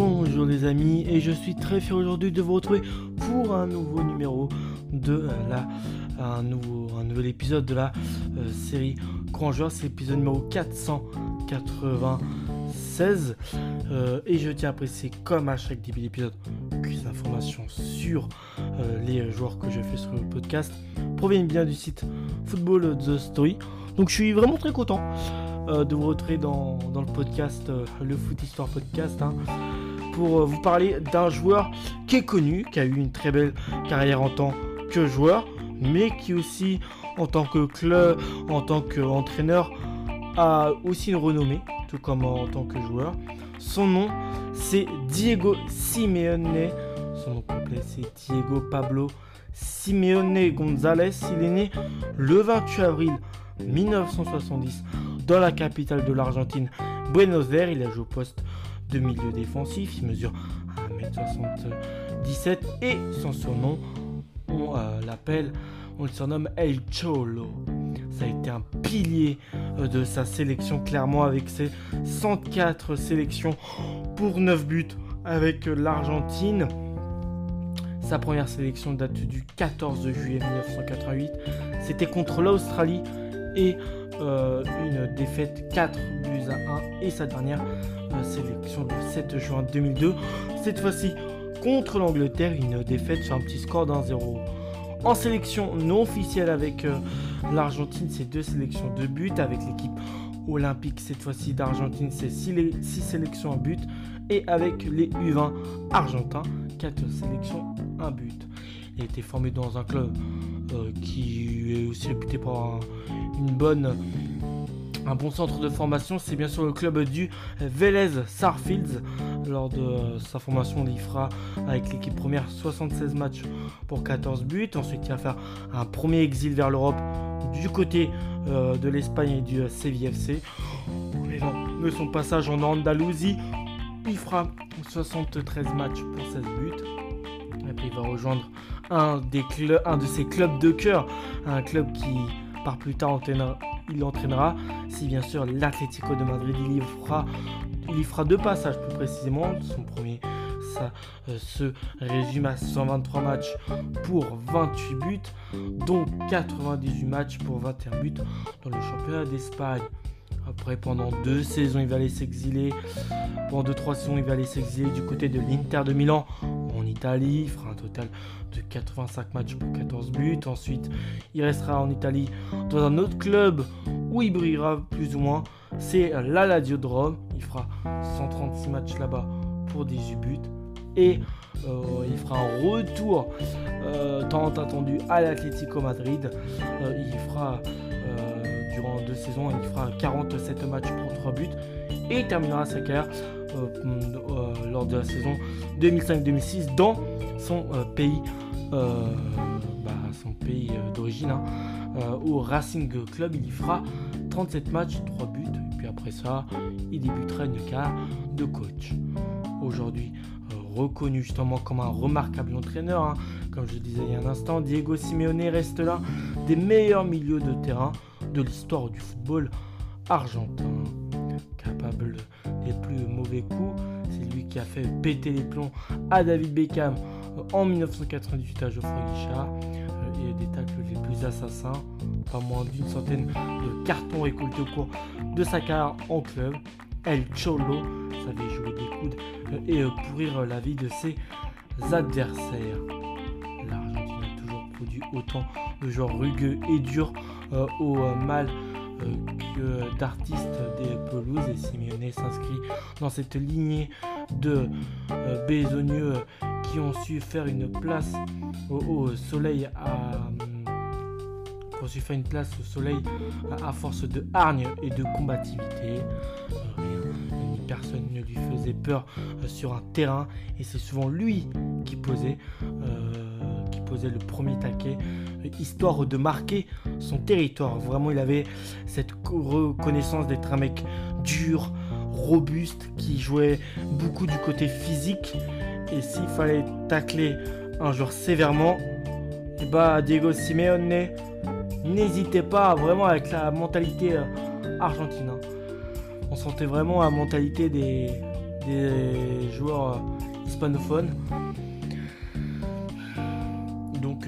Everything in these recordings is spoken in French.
Bonjour les amis et je suis très fier aujourd'hui de vous retrouver pour un nouveau numéro de la un nouvel épisode de la euh, série Grand Joueur, c'est l'épisode numéro 496 euh, et je tiens à préciser comme à chaque début d'épisode que les informations sur euh, les joueurs que je fais sur le podcast proviennent bien du site Football The Story. Donc je suis vraiment très content euh, de vous retrouver dans, le podcast, euh, le Foot Histoire Podcast, hein, euh, vous parler d'un joueur qui est connu, qui a eu une très belle carrière en tant que joueur, mais qui aussi en tant que club, en tant qu'entraîneur, a aussi une renommée, tout comme en tant que joueur. Son nom, c'est Diego Simeone. Son nom complet, c'est Diego Pablo Simeone González. Il est né le 28 avril 1970 dans la capitale de l'Argentine, Buenos Aires. Il a joué au poste de milieu défensif. Il mesure 1m77 et son surnom, on euh, l'appelle, on le surnomme El Cholo. Ça a été un pilier euh, de sa sélection, clairement, avec ses 104 sélections pour 9 buts avec l'Argentine. Sa première sélection date du 14 juillet 1988. C'était contre l'Australie et euh, une défaite 4 buts à 1 et sa dernière euh, sélection du 7 juin 2002. Cette fois-ci contre l'Angleterre, une défaite sur un petit score d'un 0. En sélection non officielle avec euh, l'Argentine, c'est deux sélections de buts avec l'équipe olympique cette fois-ci d'Argentine, c'est 6 sélections à but et avec les U20 argentins, 4 sélections, 1 but. Il a été formé dans un club qui est aussi réputé pour une bonne un bon centre de formation, c'est bien sûr le club du Vélez Sarfields. Lors de sa formation, il fera avec l'équipe première 76 matchs pour 14 buts. Ensuite, il va faire un premier exil vers l'Europe du côté euh, de l'Espagne et du CVFC. de son passage en Andalousie, il fera 73 matchs pour 16 buts. Et puis il va rejoindre un, de ses clubs de cœur, un club qui par plus tard il entraînera, si bien sûr l'Atlético de Madrid il y fera, il fera deux passages plus précisément. Son premier ça euh, se résume à 123 matchs pour 28 buts, dont 98 matchs pour 21 buts dans le championnat d'Espagne. Après, pendant deux saisons, il va aller s'exiler. Pendant deux, trois saisons, il va aller s'exiler du côté de l'Inter de Milan Italie. Il fera un total de 85 matchs pour 14 buts. Ensuite, il restera en Italie dans un autre club où il brillera plus ou moins. C'est l'Aladio Rome. Il fera 136 matchs là-bas pour 18 buts. Et euh, il fera un retour euh, tant attendu à l'Atlético Madrid. Euh, il fera durant deux saisons, il fera 47 matchs pour 3 buts et il terminera sa carrière lors de la saison 2005-2006 dans son euh, pays, bah, son pays d'origine, hein, au Racing Club. Il y fera 37 matchs, 3 buts, et puis après ça, il débutera une carrière de coach. Aujourd'hui, reconnu justement comme un remarquable entraîneur, hein, comme je disais il y a un instant, Diego Simeone reste l'un des meilleurs milieux de terrain de l'histoire du football argentin. Capable des plus mauvais coups, c'est lui qui a fait péter les plombs à David Beckham en 1998 à Geoffroy Guichard euh, et des tacles les plus assassins, pas moins d'une centaine de cartons récoltés au cours de sa carrière en club. El Cholo savait jouer des coudes euh, et euh, pourrir la vie de ses adversaires. L'Argentine a toujours produit autant de joueurs rugueux et durs euh, au mal euh, que d'artistes des pelouses et Simeone s'inscrit dans cette lignée de euh, bésogneux qui ont su faire une place au, soleil à su faire une place au soleil à, force de hargne et de combativité. ni personne ne lui faisait peur sur un terrain et c'est souvent lui qui posait posait le premier taquet, histoire de marquer son territoire. Vraiment, il avait cette reconnaissance d'être un mec dur, robuste, qui jouait beaucoup du côté physique. Et s'il fallait tacler un joueur sévèrement, et eh bah Diego Simeone n'hésitait pas vraiment avec la mentalité euh, argentine. Hein. On sentait vraiment la mentalité des, des joueurs hispanophones.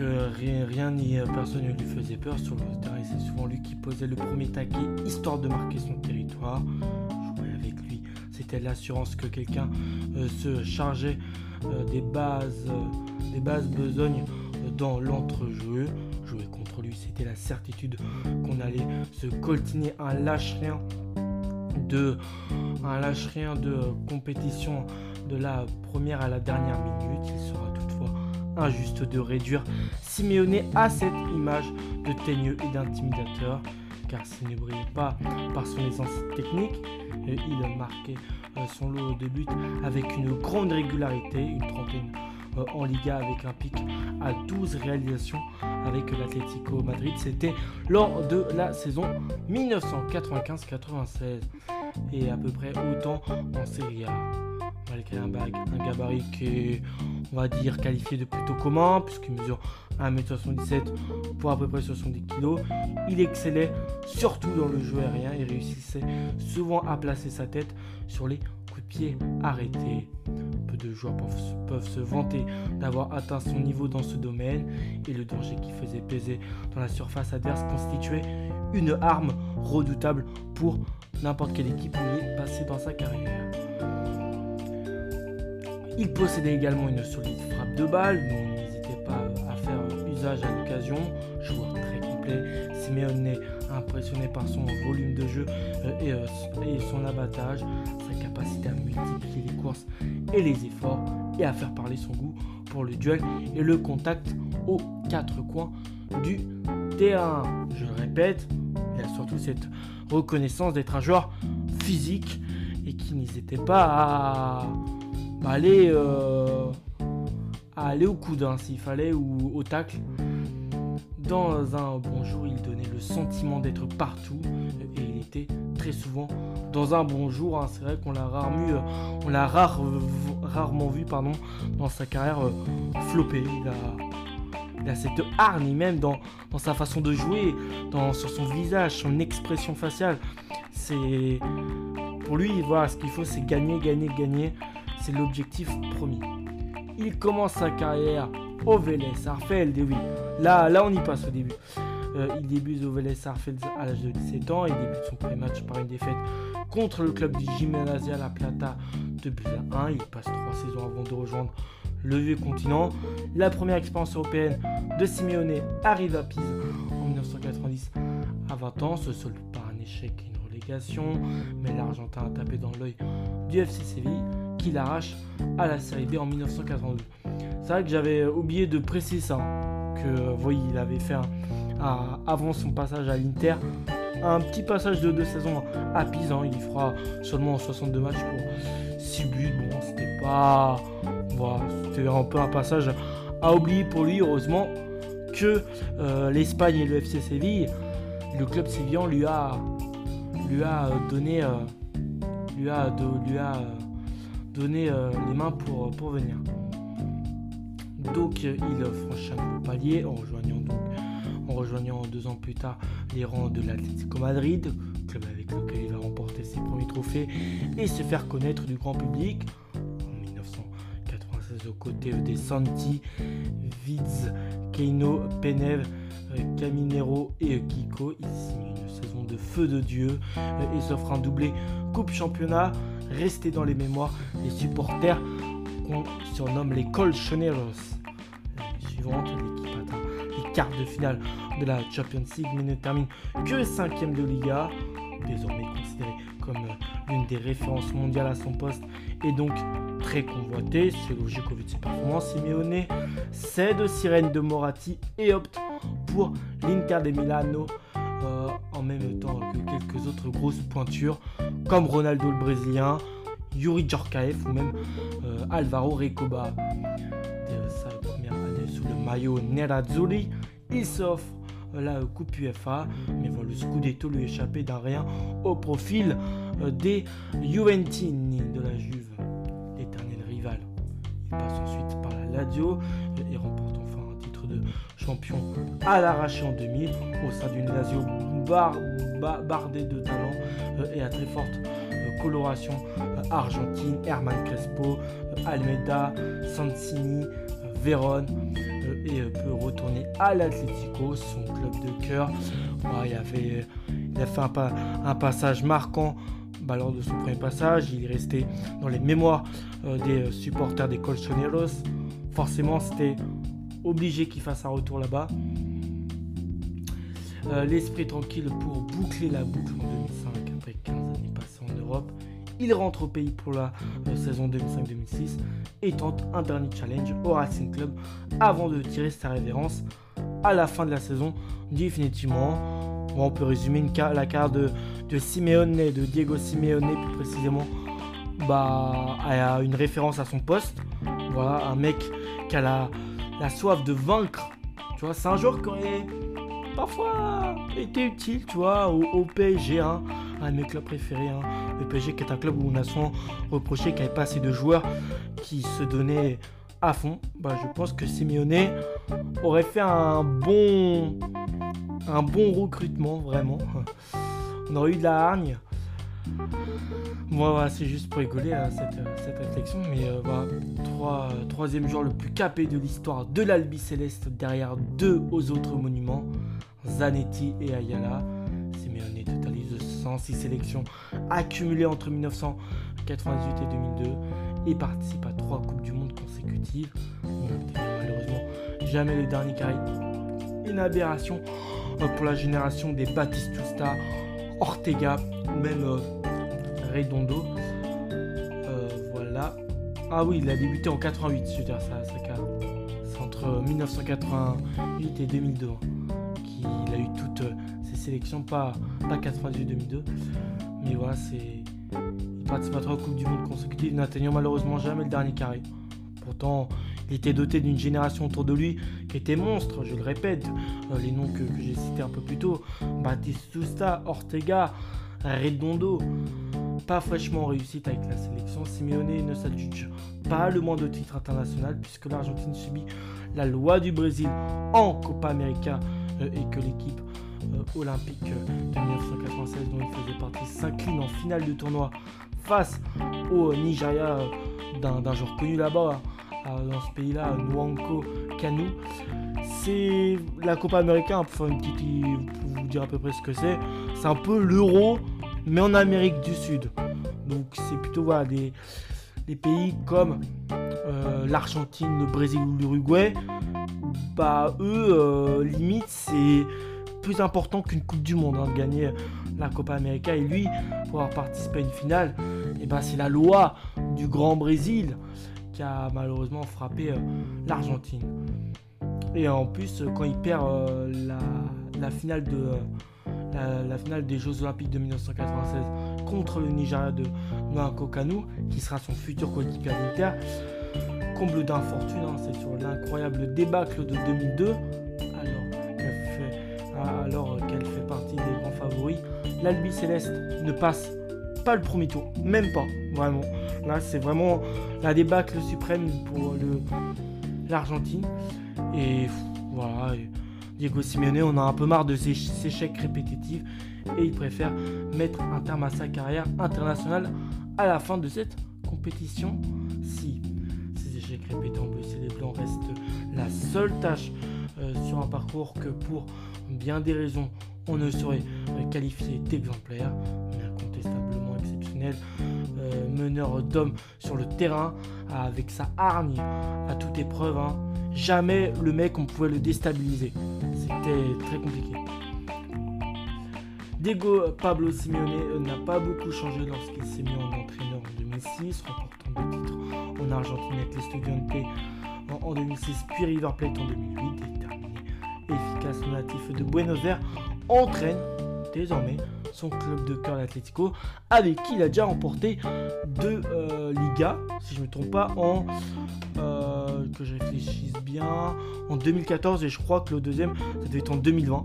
Rien, rien, ni personne ne lui faisait peur sur le terrain. C'est souvent lui qui posait le premier taquet, histoire de marquer son territoire. Jouer avec lui, c'était l'assurance que quelqu'un se chargeait des bases, des bases besognes dans l'entrejeu. Jouer contre lui, c'était la certitude qu'on allait se coltiner un lâche-rien de un lâche-rien de compétition de la première à la dernière minute. Il sera injuste de réduire Simeone à cette image de teigneux et d'intimidateur, car s'il ne brille pas par son essence technique, il marquait euh, son lot de buts avec une grande régularité, une trentaine euh, en Liga avec un pic à 12 réalisations avec l'Atlético Madrid. C'était lors de la saison 1995-96 et à peu près autant en Serie A. Malgré un, gabarit qui est, on va dire, qualifié de plutôt commun, puisqu'il mesure 1m77 pour à peu près 70 kg, il excellait surtout dans le jeu aérien et réussissait souvent à placer sa tête sur les coups de pied arrêtés de joueurs peuvent se vanter d'avoir atteint son niveau dans ce domaine et le danger qui faisait peser dans la surface adverse constituait une arme redoutable pour n'importe quelle équipe où il est passé dans sa carrière. Il possédait également une solide frappe de balle, dont n'hésitait pas à faire usage à l'occasion, joueur très complet. Simeone est impressionné par son volume de jeu euh, euh, et son abattage, sa capacité à multiplier les courses et les efforts et à faire parler son goût pour le duel et le contact aux quatre coins du terrain. Je le répète, il a surtout cette reconnaissance d'être un joueur physique et qui n'hésitait pas à, aller, euh, aller au coude hein, s'il fallait ou au tacle. Dans un bon jour, il donnait le sentiment d'être partout et il était très souvent dans un bon jour. Hein. C'est vrai qu'on l'a rarement, euh, on l'a rarement vu pardon, dans sa carrière euh, flopper. Il a, cette hargne même dans, sa façon de jouer, dans, sur son visage, son expression faciale. C'est pour lui, voilà, ce qu'il faut, c'est gagner, gagner, gagner. C'est l'objectif premier. Il commence sa carrière au Vélez Arfeld, oui. Là, là, on y passe au début. Euh, il débute au Vélez Arfeld à l'âge de 17 ans. Il débute son premier match par une défaite contre le club du Gimnasia La Plata de but 1. Il passe trois saisons avant de rejoindre le vieux continent. La première expérience européenne de Simeone arrive à Pise en 1990 à 20 ans, se solde par un échec et une relégation, mais l'Argentin a tapé dans l'œil du FC Séville qui l'arrache à la Série B en 1992. C'est vrai que j'avais oublié de préciser ça, que vous voyez, il avait fait avant son passage à l'Inter un petit passage de deux saisons à Pise. Hein. il fera seulement 62 matchs pour 6 buts. Bon, c'était pas. Voilà, c'était un peu un passage à oublier pour lui. Heureusement que euh, l'Espagne et le FC Séville, le club sévillan lui a, lui a donné, euh, lui a, lui a donné euh, les mains pour, pour venir. Donc il franchit un palier en rejoignant donc en rejoignant deux ans plus tard les rangs de l'Atlético Madrid, club avec lequel il va remporter ses premiers trophées et se faire connaître du grand public. En 1996 aux côtés des Santi, Vids, Keino, Penev, Caminero et Kiko, il signe une saison de feu de Dieu et s'offre un doublé Coupe Championnat, resté dans les mémoires des supporters qu'on surnomme les Colchoneros. Suivante, l'équipe atteint les quarts de finale de la Champions League, mais ne termine que cinquième de Liga, désormais considéré comme l'une des références mondiales à son poste et donc très convoité. C'est logique au vu de ses performances. Simeone cède Sirène de Moratti et opte pour l'Inter de Milano euh, en même temps que quelques autres grosses pointures comme Ronaldo le Brésilien, Yuri Djorkaeff ou même euh, Alvaro Recoba. Dès sa première année sous le maillot Nerazzurri, il s'offre euh, la Coupe UEFA, mais voit le Scudetto lui échapper d'un rien au profil euh, des Juventini de la Juve, l'éternel rival. Il passe ensuite par la Lazio et remporte enfin un titre de champion à l'arraché en 2000 au sein d'une Lazio bardé de talent et à très forte coloration argentine, Herman Crespo, Almeida, Sansini, Vérone et peut retourner à l'Atlético, son club de cœur. il, avait, il a fait un, passage marquant lors de son premier passage. Il est resté dans les mémoires des supporters des Colchoneros. Forcément, c'était obligé qu'il fasse un retour là-bas. Euh, l'esprit tranquille pour boucler la boucle en 2005 après 15 années passées en Europe. Il rentre au pays pour la euh, saison 2005-2006 et tente un dernier challenge au Racing Club avant de tirer sa révérence à la fin de la saison définitivement. on peut résumer la carte de, Simeone, de Diego Simeone plus précisément, bah, à une référence à son poste. Voilà, un mec qui a la, la soif de vaincre. Tu vois, c'est un joueur qui aurait parfois été utile, tu vois, au, PSG, hein, un de mes clubs préférés. Hein. Le PSG qui est un club où on a souvent reproché qu'il n'y avait pas assez de joueurs qui se donnaient à fond. Bah, je pense que Simeone aurait fait un bon, un bon recrutement, vraiment. On aurait eu de la hargne. Moi, voilà, c'est juste pour rigoler à hein, cette, réflexion. Mais euh, voilà, trois, troisième joueur le plus capé de l'histoire de l'Albi Céleste derrière deux aux autres monuments, Zanetti et Ayala. Simeone totalise 106 sélections accumulées entre 1998 et 2002 et participe à trois Coupes du Monde consécutives. malheureusement jamais le dernier carré. Une aberration euh, pour la génération des Batistusta, Ortega même euh, Redondo. Euh, voilà. Ah oui, il a débuté en 88, je veux dire, ça, ça C'est entre 1988 et 2002 hein, qu'il a eu toutes ses sélections, pas, pas 98-2002. Mais voilà, c'est. Il participe à trois Coupes du Monde consécutives, n'atteignant malheureusement jamais le dernier carré. Pourtant, il était doté d'une génération autour de lui qui était monstre, je le répète. Euh, les noms que, j'ai cités un peu plus tôt Batistusta, Ortega, Redondo pas fraîchement réussite avec la sélection, Simeone ne s'adjuge pas le moins de titres international puisque l'Argentine subit la loi du Brésil en Copa América euh, et que l'équipe euh, olympique de 1996 dont il faisait partie s'incline en finale de tournoi face au Nigeria d'un joueur connu là-bas dans ce pays-là, Nwanko Kanu. C'est la Copa América, pour, une petite, vous dire à peu près ce que c'est. C'est un peu l'euro mais en Amérique du Sud. Donc c'est plutôt des, pays comme euh, l'Argentine, le Brésil ou l'Uruguay. Bah eux, euh, limite, c'est plus important qu'une Coupe du Monde hein, de gagner la Copa América. Et lui, pour avoir participé à une finale, et bah, c'est la loi du Grand Brésil qui a malheureusement frappé euh, l'Argentine. Et en plus, quand il perd la, la, finale de la, finale des Jeux Olympiques de 1996 contre le Nigeria de Nwanko Kanu, qui sera son futur coéquipier l'Inter. Comble d'infortune, hein, c'est sur l'incroyable débâcle de 2002, alors qu'elle fait, partie des grands favoris. L'Albi Céleste ne passe pas le premier tour, même pas, vraiment. C'est vraiment la débâcle suprême pour l'Argentine. Et voilà. Diego Simeone, on a un peu marre de ces échecs répétitifs et il préfère mettre un terme à sa carrière internationale à la fin de cette compétition. Si ces échecs répétés en bleu et les blancs restent la seule tâche euh, sur un parcours que pour bien des raisons on ne saurait qualifier d'exemplaire, euh, meneur d'hommes sur le terrain avec sa hargne à toute épreuve. Hein. Jamais le mec on pouvait le déstabiliser c'était très compliqué. Diego Pablo Simeone n'a pas beaucoup changé lorsqu'il s'est mis en entraîneur en 2006, remportant deux titres en Argentine avec les en 2006, puis River Plate en 2008, déterminé efficace natif de Buenos Aires, entraîne désormais son club de cœur l'Atlético, avec qui il a déjà remporté deux euh, Ligas, si je ne me trompe pas, en euh, que je réfléchisse bien, en 2014 et je crois que le deuxième, ça devait être en 2020.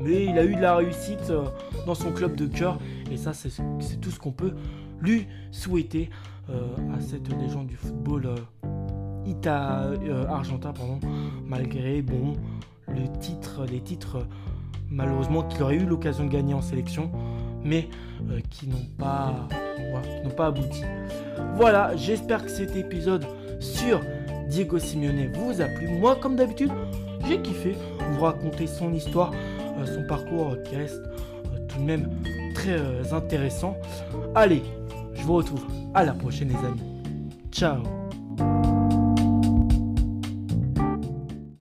Mais il a eu de la réussite euh, dans son club de cœur et ça c'est tout ce qu'on peut lui souhaiter à cette légende du football ita, argentin, malgré bon le titre, les titres malheureusement qu'il aurait eu l'occasion de gagner en sélection, mais qui n'ont pas, pas abouti. Voilà, j'espère que cet épisode sur Diego Simeone vous a plu. Moi, comme d'habitude, j'ai kiffé vous raconter son histoire, son parcours qui reste tout de même très intéressant. Allez, je vous retrouve à la prochaine les amis. Ciao